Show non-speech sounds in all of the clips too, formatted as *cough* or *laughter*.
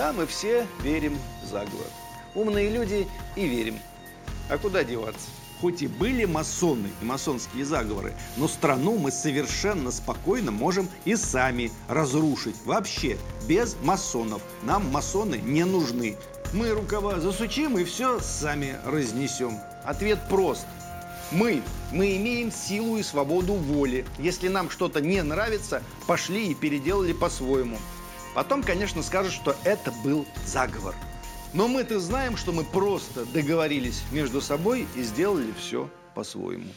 Да, мы все верим в заговор. Умные люди и верим. А куда деваться? Хоть и были масоны и масонские заговоры, но страну мы совершенно спокойно можем и сами разрушить. Вообще, без масонов. Нам масоны не нужны. Мы рукава засучим и все сами разнесем. Ответ прост. Мы, мы имеем силу и свободу воли. Если нам что-то не нравится, пошли и переделали по-своему. Потом, конечно, скажут, что это был заговор. Но мы-то знаем, что мы просто договорились между собой и сделали все по-своему.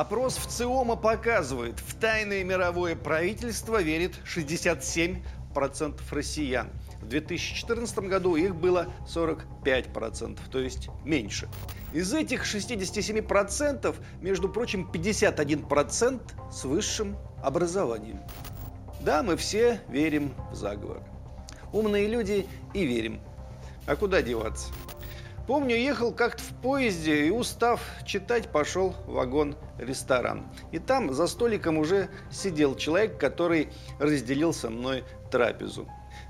Опрос в ЦИОМа показывает, в тайное мировое правительство верит 67% россиян. В 2014 году их было 45%, то есть меньше. Из этих 67%, между прочим, 51% с высшим образованием. Да, мы все верим в заговор. Умные люди и верим. А куда деваться? Помню, ехал как-то в поезде и, устав читать, пошел в вагон-ресторан. И там за столиком уже сидел человек, который разделил со мной трапезу.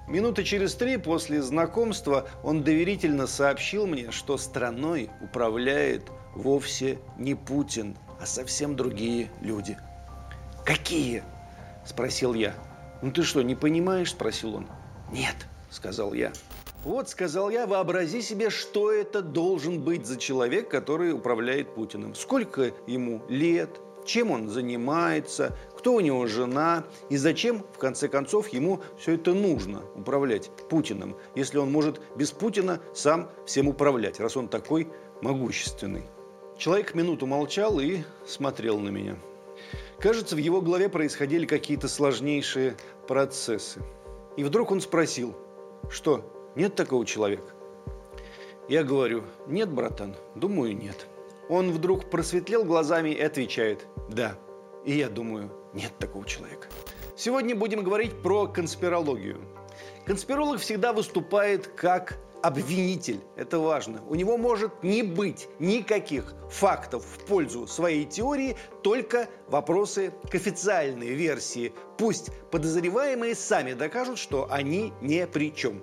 Минуты через три после знакомства он доверительно сообщил мне, что страной управляет вовсе не Путин, а совсем другие люди. «Какие?» – спросил я. «Ну ты что, не понимаешь?» – спросил он. «Нет», – сказал я. Вот, сказал я, вообрази себе, что это должен быть за человек, который управляет Путиным. Сколько ему лет, чем он занимается, кто у него жена и зачем, в конце концов, ему все это нужно управлять Путиным, если он может без Путина сам всем управлять, раз он такой могущественный. Человек минуту молчал и смотрел на меня. Кажется, в его голове происходили какие-то сложнейшие процессы. И вдруг он спросил, что нет такого человека? Я говорю, нет, братан, думаю, нет. Он вдруг просветлел глазами и отвечает, да. И я думаю, нет такого человека. Сегодня будем говорить про конспирологию. Конспиролог всегда выступает как обвинитель. Это важно. У него может не быть никаких фактов в пользу своей теории, только вопросы к официальной версии. Пусть подозреваемые сами докажут, что они ни при чем.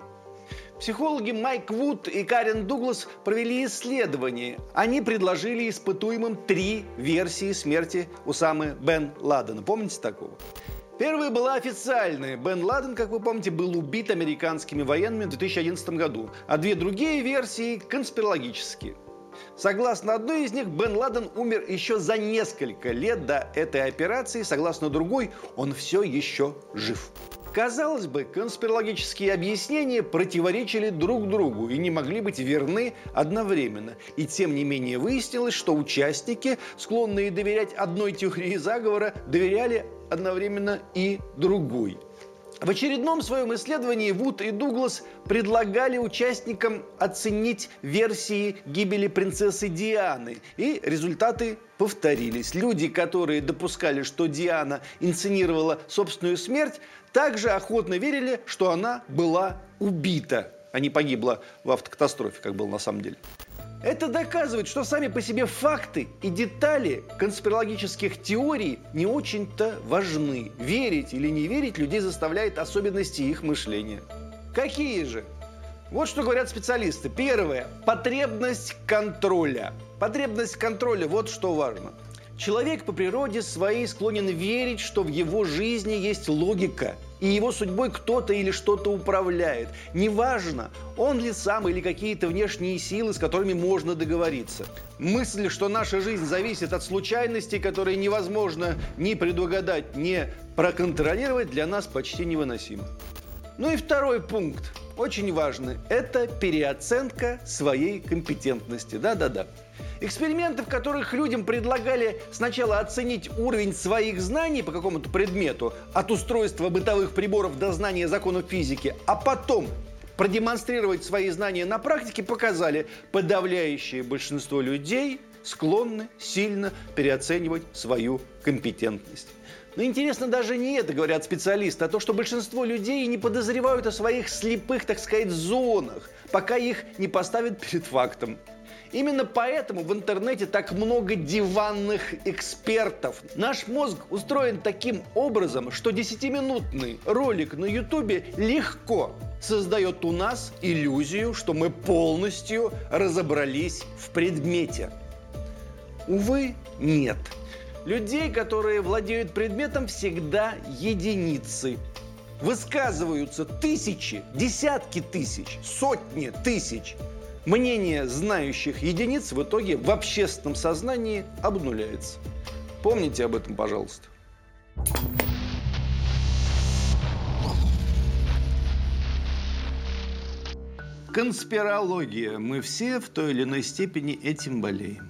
Психологи Майк Вуд и Карен Дуглас провели исследование. Они предложили испытуемым три версии смерти Усамы Бен Ладена. Помните такого? Первая была официальная. Бен Ладен, как вы помните, был убит американскими военными в 2011 году. А две другие версии – конспирологические. Согласно одной из них, Бен Ладен умер еще за несколько лет до этой операции. Согласно другой, он все еще жив. Казалось бы, конспирологические объяснения противоречили друг другу и не могли быть верны одновременно. И тем не менее выяснилось, что участники, склонные доверять одной теории заговора, доверяли одновременно и другой. В очередном своем исследовании Вуд и Дуглас предлагали участникам оценить версии гибели принцессы Дианы, и результаты повторились. Люди, которые допускали, что Диана инсценировала собственную смерть, также охотно верили, что она была убита, а не погибла в автокатастрофе, как было на самом деле. Это доказывает, что сами по себе факты и детали конспирологических теорий не очень-то важны. Верить или не верить людей заставляет особенности их мышления. Какие же? Вот что говорят специалисты. Первое. Потребность контроля. Потребность контроля – вот что важно. Человек по природе своей склонен верить, что в его жизни есть логика, и его судьбой кто-то или что-то управляет. Неважно, он ли сам или какие-то внешние силы, с которыми можно договориться. Мысль, что наша жизнь зависит от случайностей, которые невозможно ни предугадать, ни проконтролировать, для нас почти невыносима. Ну и второй пункт, очень важный, это переоценка своей компетентности. Да-да-да. Эксперименты, в которых людям предлагали сначала оценить уровень своих знаний по какому-то предмету, от устройства бытовых приборов до знания законов физики, а потом продемонстрировать свои знания на практике, показали, подавляющее большинство людей склонны сильно переоценивать свою компетентность. Но интересно даже не это, говорят специалисты, а то, что большинство людей не подозревают о своих слепых, так сказать, зонах, пока их не поставят перед фактом. Именно поэтому в интернете так много диванных экспертов. Наш мозг устроен таким образом, что 10-минутный ролик на ютубе легко создает у нас иллюзию, что мы полностью разобрались в предмете. Увы, нет. Людей, которые владеют предметом, всегда единицы. Высказываются тысячи, десятки тысяч, сотни тысяч – мнение знающих единиц в итоге в общественном сознании обнуляется. Помните об этом, пожалуйста. Конспирология. Мы все в той или иной степени этим болеем.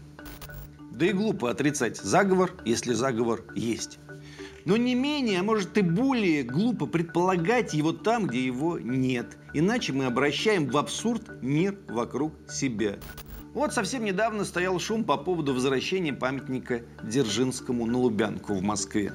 Да и глупо отрицать заговор, если заговор есть. Но не менее, а может и более глупо предполагать его там, где его нет. Иначе мы обращаем в абсурд мир вокруг себя. Вот совсем недавно стоял шум по поводу возвращения памятника Дзержинскому на Лубянку в Москве.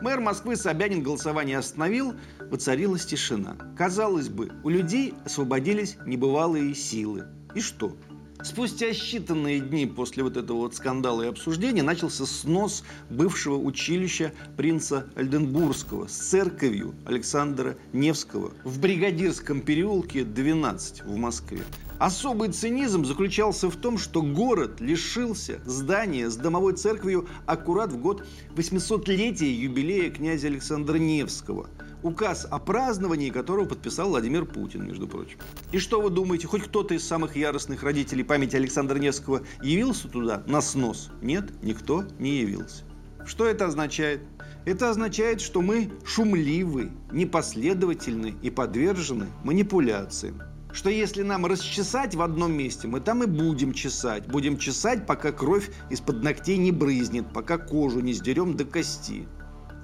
Мэр Москвы Собянин голосование остановил, воцарилась тишина. Казалось бы, у людей освободились небывалые силы. И что? Спустя считанные дни после вот этого вот скандала и обсуждения начался снос бывшего училища принца Альденбургского с церковью Александра Невского в Бригадирском переулке 12 в Москве. Особый цинизм заключался в том, что город лишился здания с домовой церковью аккурат в год 800-летия юбилея князя Александра Невского – указ о праздновании которого подписал Владимир Путин, между прочим. И что вы думаете, хоть кто-то из самых яростных родителей памяти Александра Невского явился туда на снос? Нет, никто не явился. Что это означает? Это означает, что мы шумливы, непоследовательны и подвержены манипуляциям. Что если нам расчесать в одном месте, мы там и будем чесать. Будем чесать, пока кровь из-под ногтей не брызнет, пока кожу не сдерем до кости.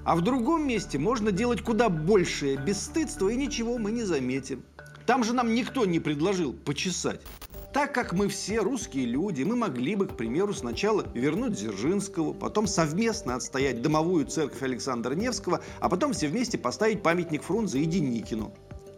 А в другом месте можно делать куда большее бесстыдство, и ничего мы не заметим. Там же нам никто не предложил почесать. Так как мы все русские люди, мы могли бы, к примеру, сначала вернуть Дзержинского, потом совместно отстоять домовую церковь Александра Невского, а потом все вместе поставить памятник Фрунзе и Деникину.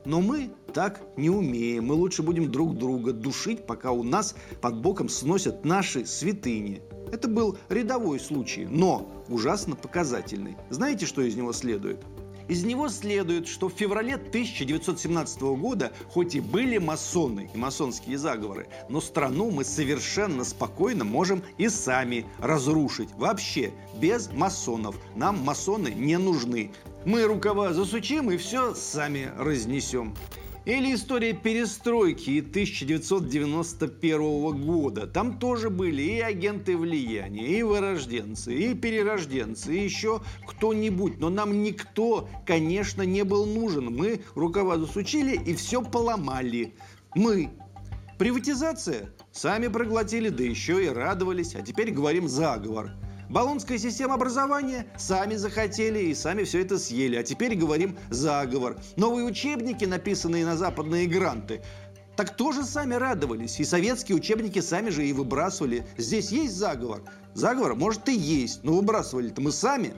Но мы так не умеем. Мы лучше будем друг друга душить, пока у нас под боком сносят наши святыни. Это был рядовой случай, но ужасно показательный. Знаете, что из него следует? Из него следует, что в феврале 1917 года хоть и были масоны и масонские заговоры, но страну мы совершенно спокойно можем и сами разрушить. Вообще, без масонов. Нам масоны не нужны. Мы рукава засучим и все сами разнесем. Или история перестройки 1991 года. Там тоже были и агенты влияния, и вырожденцы, и перерожденцы, и еще кто-нибудь. Но нам никто, конечно, не был нужен. Мы рукава засучили и все поломали. Мы. Приватизация? Сами проглотили, да еще и радовались. А теперь говорим заговор. Болонская система образования сами захотели и сами все это съели. А теперь говорим заговор. Новые учебники, написанные на западные гранты, так тоже сами радовались. И советские учебники сами же и выбрасывали. Здесь есть заговор? Заговор, может, и есть, но выбрасывали-то мы сами.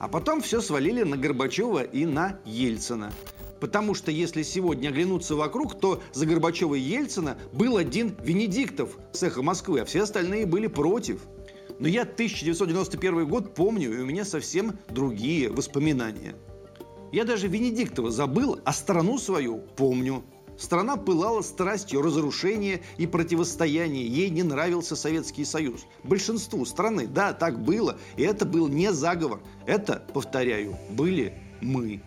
А потом все свалили на Горбачева и на Ельцина. Потому что если сегодня оглянуться вокруг, то за Горбачева и Ельцина был один Венедиктов с «Эхо Москвы», а все остальные были против. Но я 1991 год помню, и у меня совсем другие воспоминания. Я даже Венедиктова забыл, а страну свою помню. Страна пылала страстью разрушения и противостояния. Ей не нравился Советский Союз. Большинству страны, да, так было. И это был не заговор. Это, повторяю, были мы.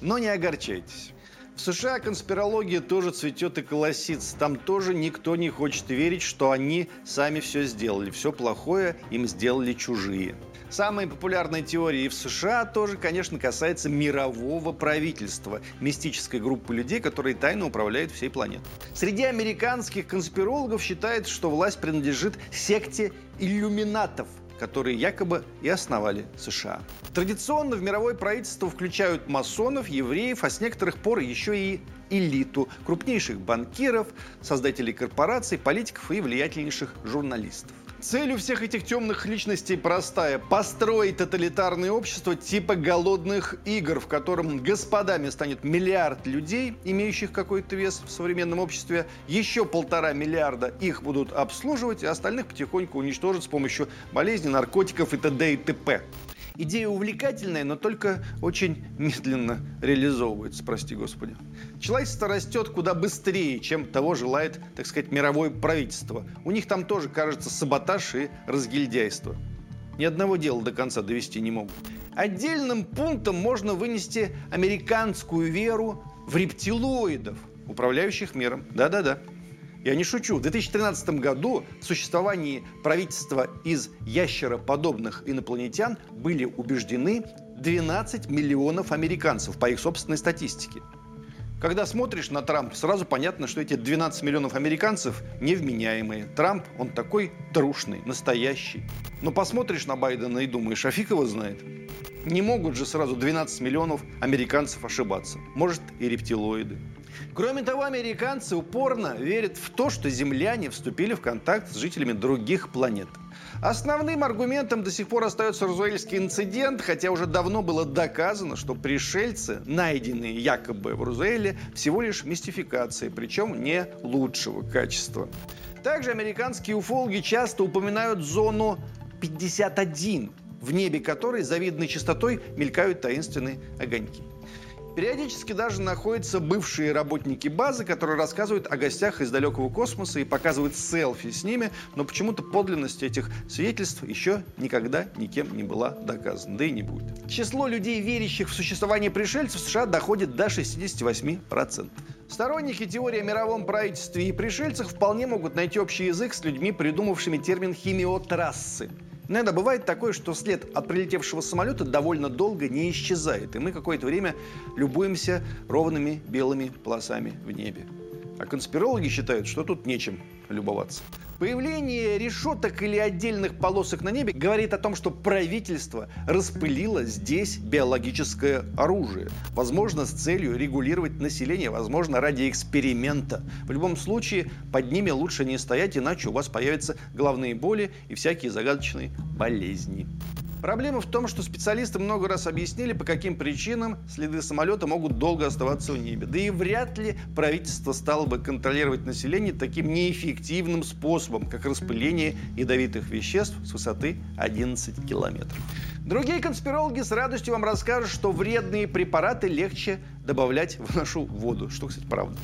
Но не огорчайтесь. В США конспирология тоже цветет и колосится. Там тоже никто не хочет верить, что они сами все сделали. Все плохое им сделали чужие. Самая популярная теория в США тоже, конечно, касается мирового правительства, мистической группы людей, которые тайно управляют всей планетой. Среди американских конспирологов считается, что власть принадлежит секте иллюминатов – которые якобы и основали США. Традиционно в мировое правительство включают масонов, евреев, а с некоторых пор еще и элиту, крупнейших банкиров, создателей корпораций, политиков и влиятельнейших журналистов. Цель у всех этих темных личностей простая – построить тоталитарное общество типа голодных игр, в котором господами станет миллиард людей, имеющих какой-то вес в современном обществе, еще полтора миллиарда их будут обслуживать, а остальных потихоньку уничтожат с помощью болезней, наркотиков и т.д. и т.п. Идея увлекательная, но только очень медленно реализовывается, прости господи. Человечество растет куда быстрее, чем того желает, так сказать, мировое правительство. У них там тоже, кажется, саботаж и разгильдяйство. Ни одного дела до конца довести не могут. Отдельным пунктом можно вынести американскую веру в рептилоидов, управляющих миром. Да-да-да. Я не шучу. В 2013 году в существовании правительства из ящероподобных инопланетян были убеждены 12 миллионов американцев по их собственной статистике. Когда смотришь на Трампа, сразу понятно, что эти 12 миллионов американцев невменяемые. Трамп, он такой трушный, настоящий. Но посмотришь на Байдена и думаешь, а фиг его знает. Не могут же сразу 12 миллионов американцев ошибаться. Может, и рептилоиды. Кроме того, американцы упорно верят в то, что земляне вступили в контакт с жителями других планет. Основным аргументом до сих пор остается Розуэльский инцидент, хотя уже давно было доказано, что пришельцы, найденные якобы в Розуэле, всего лишь мистификации, причем не лучшего качества. Также американские уфологи часто упоминают зону 51, в небе которой завидной частотой мелькают таинственные огоньки. Периодически даже находятся бывшие работники базы, которые рассказывают о гостях из далекого космоса и показывают селфи с ними, но почему-то подлинность этих свидетельств еще никогда никем не была доказана, да и не будет. Число людей, верящих в существование пришельцев в США доходит до 68%. Сторонники теории о мировом правительстве и пришельцах вполне могут найти общий язык с людьми, придумавшими термин химиотрассы. Иногда бывает такое, что след от прилетевшего самолета довольно долго не исчезает, и мы какое-то время любуемся ровными белыми полосами в небе. А конспирологи считают, что тут нечем любоваться. Появление решеток или отдельных полосок на небе говорит о том, что правительство распылило здесь биологическое оружие. Возможно, с целью регулировать население, возможно, ради эксперимента. В любом случае, под ними лучше не стоять, иначе у вас появятся головные боли и всякие загадочные болезни. Проблема в том, что специалисты много раз объяснили, по каким причинам следы самолета могут долго оставаться в небе. Да и вряд ли правительство стало бы контролировать население таким неэффективным способом, как распыление ядовитых веществ с высоты 11 километров. Другие конспирологи с радостью вам расскажут, что вредные препараты легче добавлять в нашу воду, что, кстати, правда.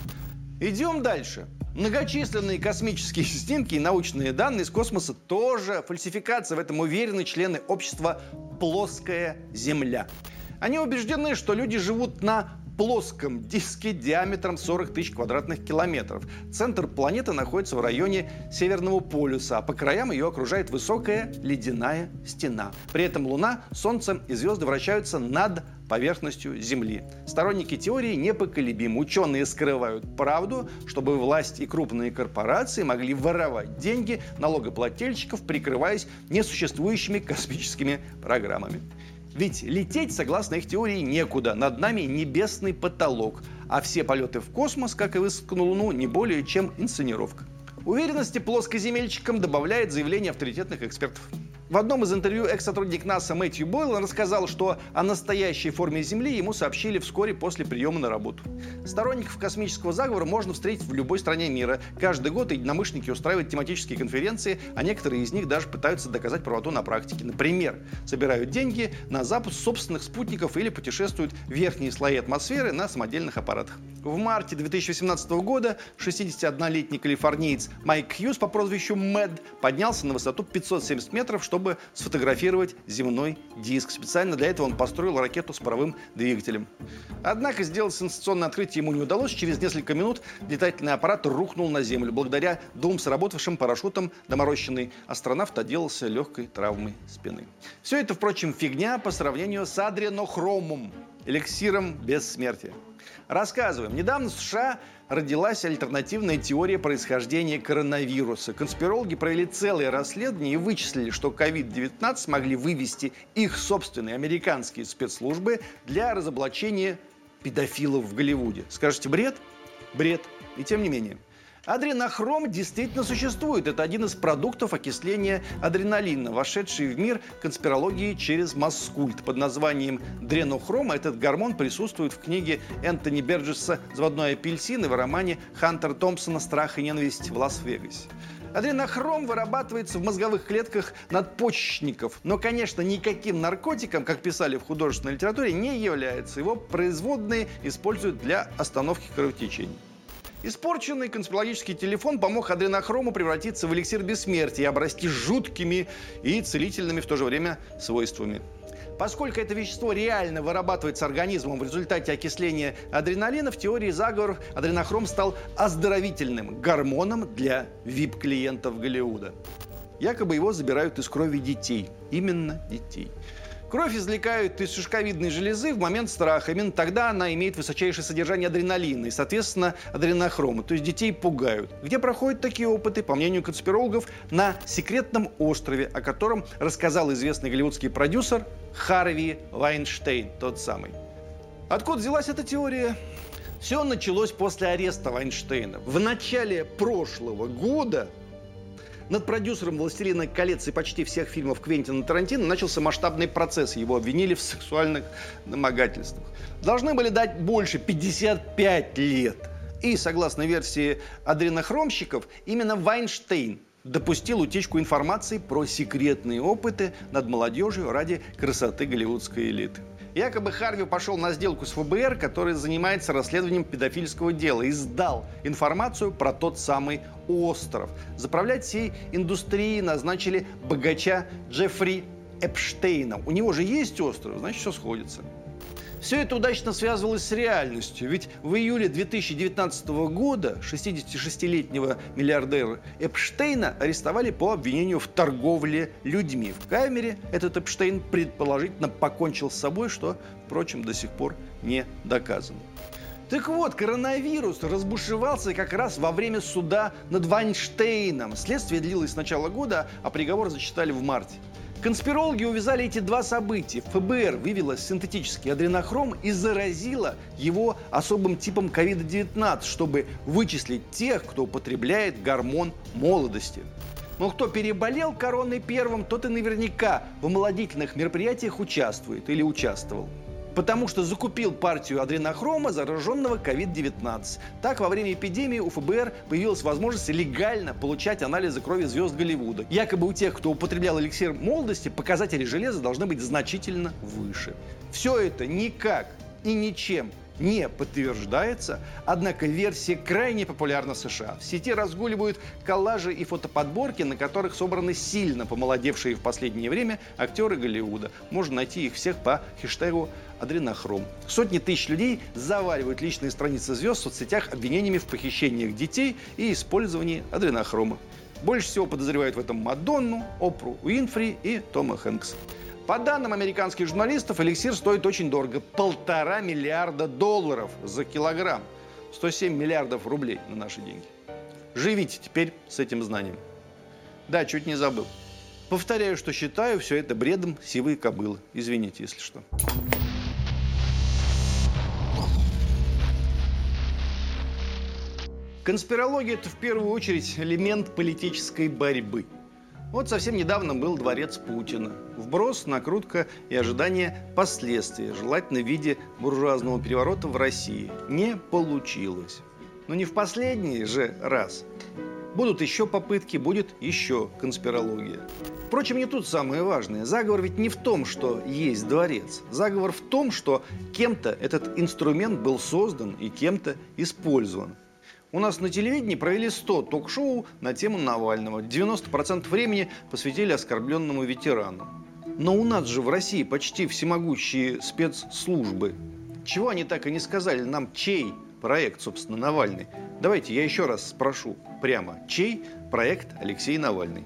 Идем дальше. Многочисленные космические *laughs* снимки и научные данные из космоса тоже фальсификация. В этом уверены члены общества «Плоская Земля». Они убеждены, что люди живут на плоском диске диаметром 40 тысяч квадратных километров. Центр планеты находится в районе Северного полюса, а по краям ее окружает высокая ледяная стена. При этом Луна, Солнце и звезды вращаются над поверхностью Земли. Сторонники теории непоколебимы. Ученые скрывают правду, чтобы власть и крупные корпорации могли воровать деньги налогоплательщиков, прикрываясь несуществующими космическими программами. Ведь лететь, согласно их теории, некуда. Над нами небесный потолок. А все полеты в космос, как и высадка на Луну, не более чем инсценировка. Уверенности плоскоземельщикам добавляет заявление авторитетных экспертов. В одном из интервью экс-сотрудник НАСА Мэтью Бойл рассказал, что о настоящей форме Земли ему сообщили вскоре после приема на работу. Сторонников космического заговора можно встретить в любой стране мира. Каждый год единомышленники устраивают тематические конференции, а некоторые из них даже пытаются доказать правоту на практике. Например, собирают деньги на запуск собственных спутников или путешествуют в верхние слои атмосферы на самодельных аппаратах. В марте 2018 года 61-летний калифорниец Майк Хьюз по прозвищу Мэд поднялся на высоту 570 метров, чтобы чтобы сфотографировать земной диск. Специально для этого он построил ракету с паровым двигателем. Однако сделать сенсационное открытие ему не удалось. Через несколько минут летательный аппарат рухнул на землю. Благодаря двум сработавшим парашютам доморощенный астронавт отделался легкой травмой спины. Все это, впрочем, фигня по сравнению с адренохромом, эликсиром бессмертия. Рассказываем. Недавно США родилась альтернативная теория происхождения коронавируса. Конспирологи провели целое расследование и вычислили, что COVID-19 могли вывести их собственные американские спецслужбы для разоблачения педофилов в Голливуде. Скажете, бред? Бред. И тем не менее. Адренохром действительно существует. Это один из продуктов окисления адреналина, вошедший в мир конспирологии через маскульт. Под названием дренохром этот гормон присутствует в книге Энтони Берджеса «Заводной апельсин» и в романе Хантера Томпсона «Страх и ненависть в Лас-Вегасе». Адренохром вырабатывается в мозговых клетках надпочечников, но, конечно, никаким наркотиком, как писали в художественной литературе, не является. Его производные используют для остановки кровотечений. Испорченный конспирологический телефон помог адренохрому превратиться в эликсир бессмертия и обрасти жуткими и целительными в то же время свойствами. Поскольку это вещество реально вырабатывается организмом в результате окисления адреналина, в теории заговоров адренохром стал оздоровительным гормоном для VIP-клиентов Голливуда. Якобы его забирают из крови детей. Именно детей. Кровь извлекают из шишковидной железы в момент страха. Именно тогда она имеет высочайшее содержание адреналина и, соответственно, адренохрома. То есть детей пугают. Где проходят такие опыты, по мнению конспирологов, на секретном острове, о котором рассказал известный голливудский продюсер Харви Вайнштейн, тот самый. Откуда взялась эта теория? Все началось после ареста Вайнштейна. В начале прошлого года над продюсером «Властелина колец» и почти всех фильмов Квентина Тарантино начался масштабный процесс. Его обвинили в сексуальных домогательствах. Должны были дать больше 55 лет. И, согласно версии адренохромщиков, именно Вайнштейн допустил утечку информации про секретные опыты над молодежью ради красоты голливудской элиты. Якобы Харви пошел на сделку с ФБР, который занимается расследованием педофильского дела, и сдал информацию про тот самый остров. Заправлять всей индустрией назначили богача Джеффри Эпштейна. У него же есть остров, значит, все сходится. Все это удачно связывалось с реальностью, ведь в июле 2019 года 66-летнего миллиардера Эпштейна арестовали по обвинению в торговле людьми. В камере этот Эпштейн предположительно покончил с собой, что, впрочем, до сих пор не доказано. Так вот, коронавирус разбушевался как раз во время суда над Вайнштейном. Следствие длилось с начала года, а приговор зачитали в марте. Конспирологи увязали эти два события. ФБР вывела синтетический адренохром и заразила его особым типом COVID-19, чтобы вычислить тех, кто употребляет гормон молодости. Но кто переболел короной первым, тот и наверняка в омолодительных мероприятиях участвует или участвовал потому что закупил партию адренохрома, зараженного COVID-19. Так, во время эпидемии у ФБР появилась возможность легально получать анализы крови звезд Голливуда. Якобы у тех, кто употреблял эликсир молодости, показатели железа должны быть значительно выше. Все это никак и ничем не подтверждается, однако версия крайне популярна в США. В сети разгуливают коллажи и фотоподборки, на которых собраны сильно помолодевшие в последнее время актеры Голливуда. Можно найти их всех по хештегу адренохром. Сотни тысяч людей заваливают личные страницы звезд в соцсетях обвинениями в похищениях детей и использовании адренохрома. Больше всего подозревают в этом Мадонну, Опру Уинфри и Тома Хэнкса. По данным американских журналистов, эликсир стоит очень дорого. Полтора миллиарда долларов за килограмм. 107 миллиардов рублей на наши деньги. Живите теперь с этим знанием. Да, чуть не забыл. Повторяю, что считаю все это бредом сивые кобылы. Извините, если что. Конспирология – это в первую очередь элемент политической борьбы – вот совсем недавно был дворец Путина. Вброс, накрутка и ожидание последствий, желательно в виде буржуазного переворота в России. Не получилось. Но не в последний же раз. Будут еще попытки, будет еще конспирология. Впрочем, не тут самое важное. Заговор ведь не в том, что есть дворец. Заговор в том, что кем-то этот инструмент был создан и кем-то использован. У нас на телевидении провели 100 ток-шоу на тему Навального. 90% времени посвятили оскорбленному ветерану. Но у нас же в России почти всемогущие спецслужбы. Чего они так и не сказали нам, чей проект, собственно, Навальный? Давайте я еще раз спрошу прямо, чей проект Алексей Навальный?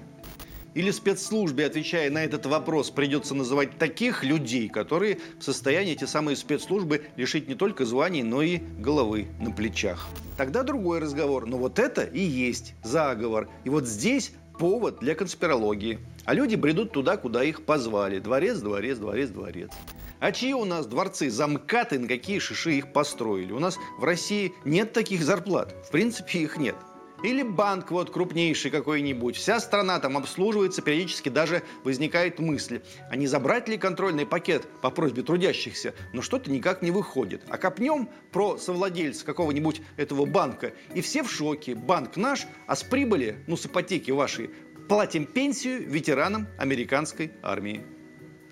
Или спецслужбе, отвечая на этот вопрос, придется называть таких людей, которые в состоянии эти самые спецслужбы лишить не только званий, но и головы на плечах. Тогда другой разговор. Но вот это и есть заговор. И вот здесь повод для конспирологии. А люди бредут туда, куда их позвали. Дворец, дворец, дворец, дворец. А чьи у нас дворцы, замкаты, на какие шиши их построили? У нас в России нет таких зарплат. В принципе, их нет. Или банк вот крупнейший какой-нибудь. Вся страна там обслуживается, периодически даже возникает мысль, а не забрать ли контрольный пакет по просьбе трудящихся? Но что-то никак не выходит. А копнем про совладельца какого-нибудь этого банка, и все в шоке. Банк наш, а с прибыли, ну с ипотеки вашей, платим пенсию ветеранам американской армии.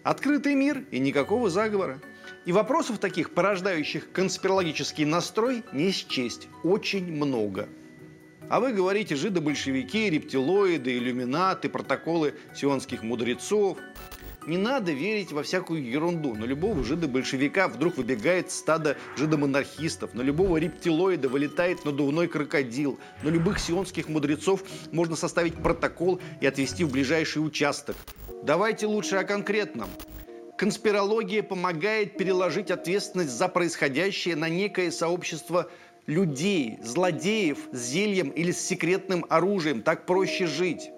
Открытый мир и никакого заговора. И вопросов таких, порождающих конспирологический настрой, не счесть. Очень много. А вы говорите жидобольшевики, рептилоиды, иллюминаты, протоколы сионских мудрецов. Не надо верить во всякую ерунду. На любого жидобольшевика вдруг выбегает стадо жидомонархистов. На любого рептилоида вылетает надувной крокодил. На любых сионских мудрецов можно составить протокол и отвезти в ближайший участок. Давайте лучше о конкретном. Конспирология помогает переложить ответственность за происходящее на некое сообщество людей, злодеев с зельем или с секретным оружием. Так проще жить.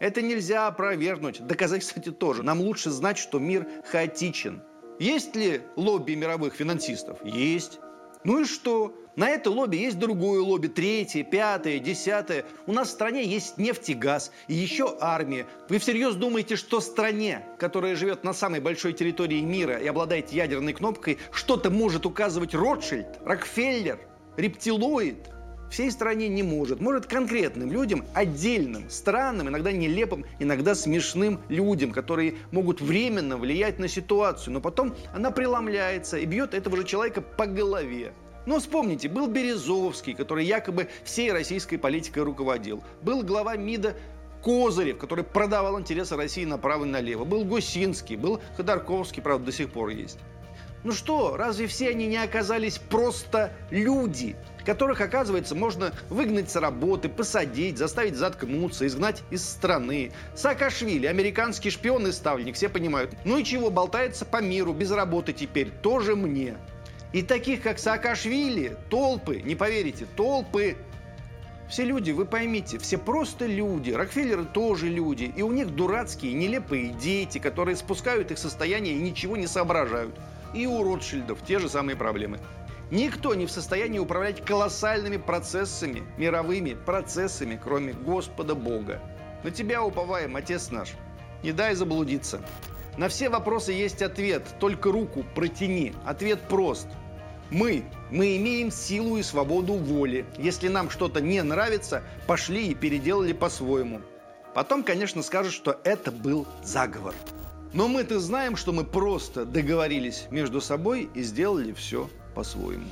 Это нельзя опровергнуть. Доказать, кстати, тоже. Нам лучше знать, что мир хаотичен. Есть ли лобби мировых финансистов? Есть. Ну и что? На это лобби есть другое лобби, третье, пятое, десятое. У нас в стране есть нефть и газ, и еще армия. Вы всерьез думаете, что стране, которая живет на самой большой территории мира и обладает ядерной кнопкой, что-то может указывать Ротшильд, Рокфеллер, рептилоид? Всей стране не может. Может конкретным людям, отдельным, странным, иногда нелепым, иногда смешным людям, которые могут временно влиять на ситуацию, но потом она преломляется и бьет этого же человека по голове. Но вспомните, был Березовский, который якобы всей российской политикой руководил. Был глава МИДа Козырев, который продавал интересы России направо и налево. Был Гусинский, был Ходорковский, правда, до сих пор есть. Ну что, разве все они не оказались просто люди, которых, оказывается, можно выгнать с работы, посадить, заставить заткнуться, изгнать из страны? Саакашвили, американский шпион и ставленник, все понимают. Ну и чего, болтается по миру, без работы теперь, тоже мне. И таких, как Саакашвили, толпы, не поверите, толпы. Все люди, вы поймите, все просто люди. Рокфеллеры тоже люди. И у них дурацкие, нелепые дети, которые спускают их состояние и ничего не соображают. И у Ротшильдов те же самые проблемы. Никто не в состоянии управлять колоссальными процессами, мировыми процессами, кроме Господа Бога. На тебя уповаем, Отец наш. Не дай заблудиться. На все вопросы есть ответ, только руку протяни. Ответ прост. Мы, мы имеем силу и свободу воли. Если нам что-то не нравится, пошли и переделали по-своему. Потом, конечно, скажут, что это был заговор. Но мы-то знаем, что мы просто договорились между собой и сделали все по-своему.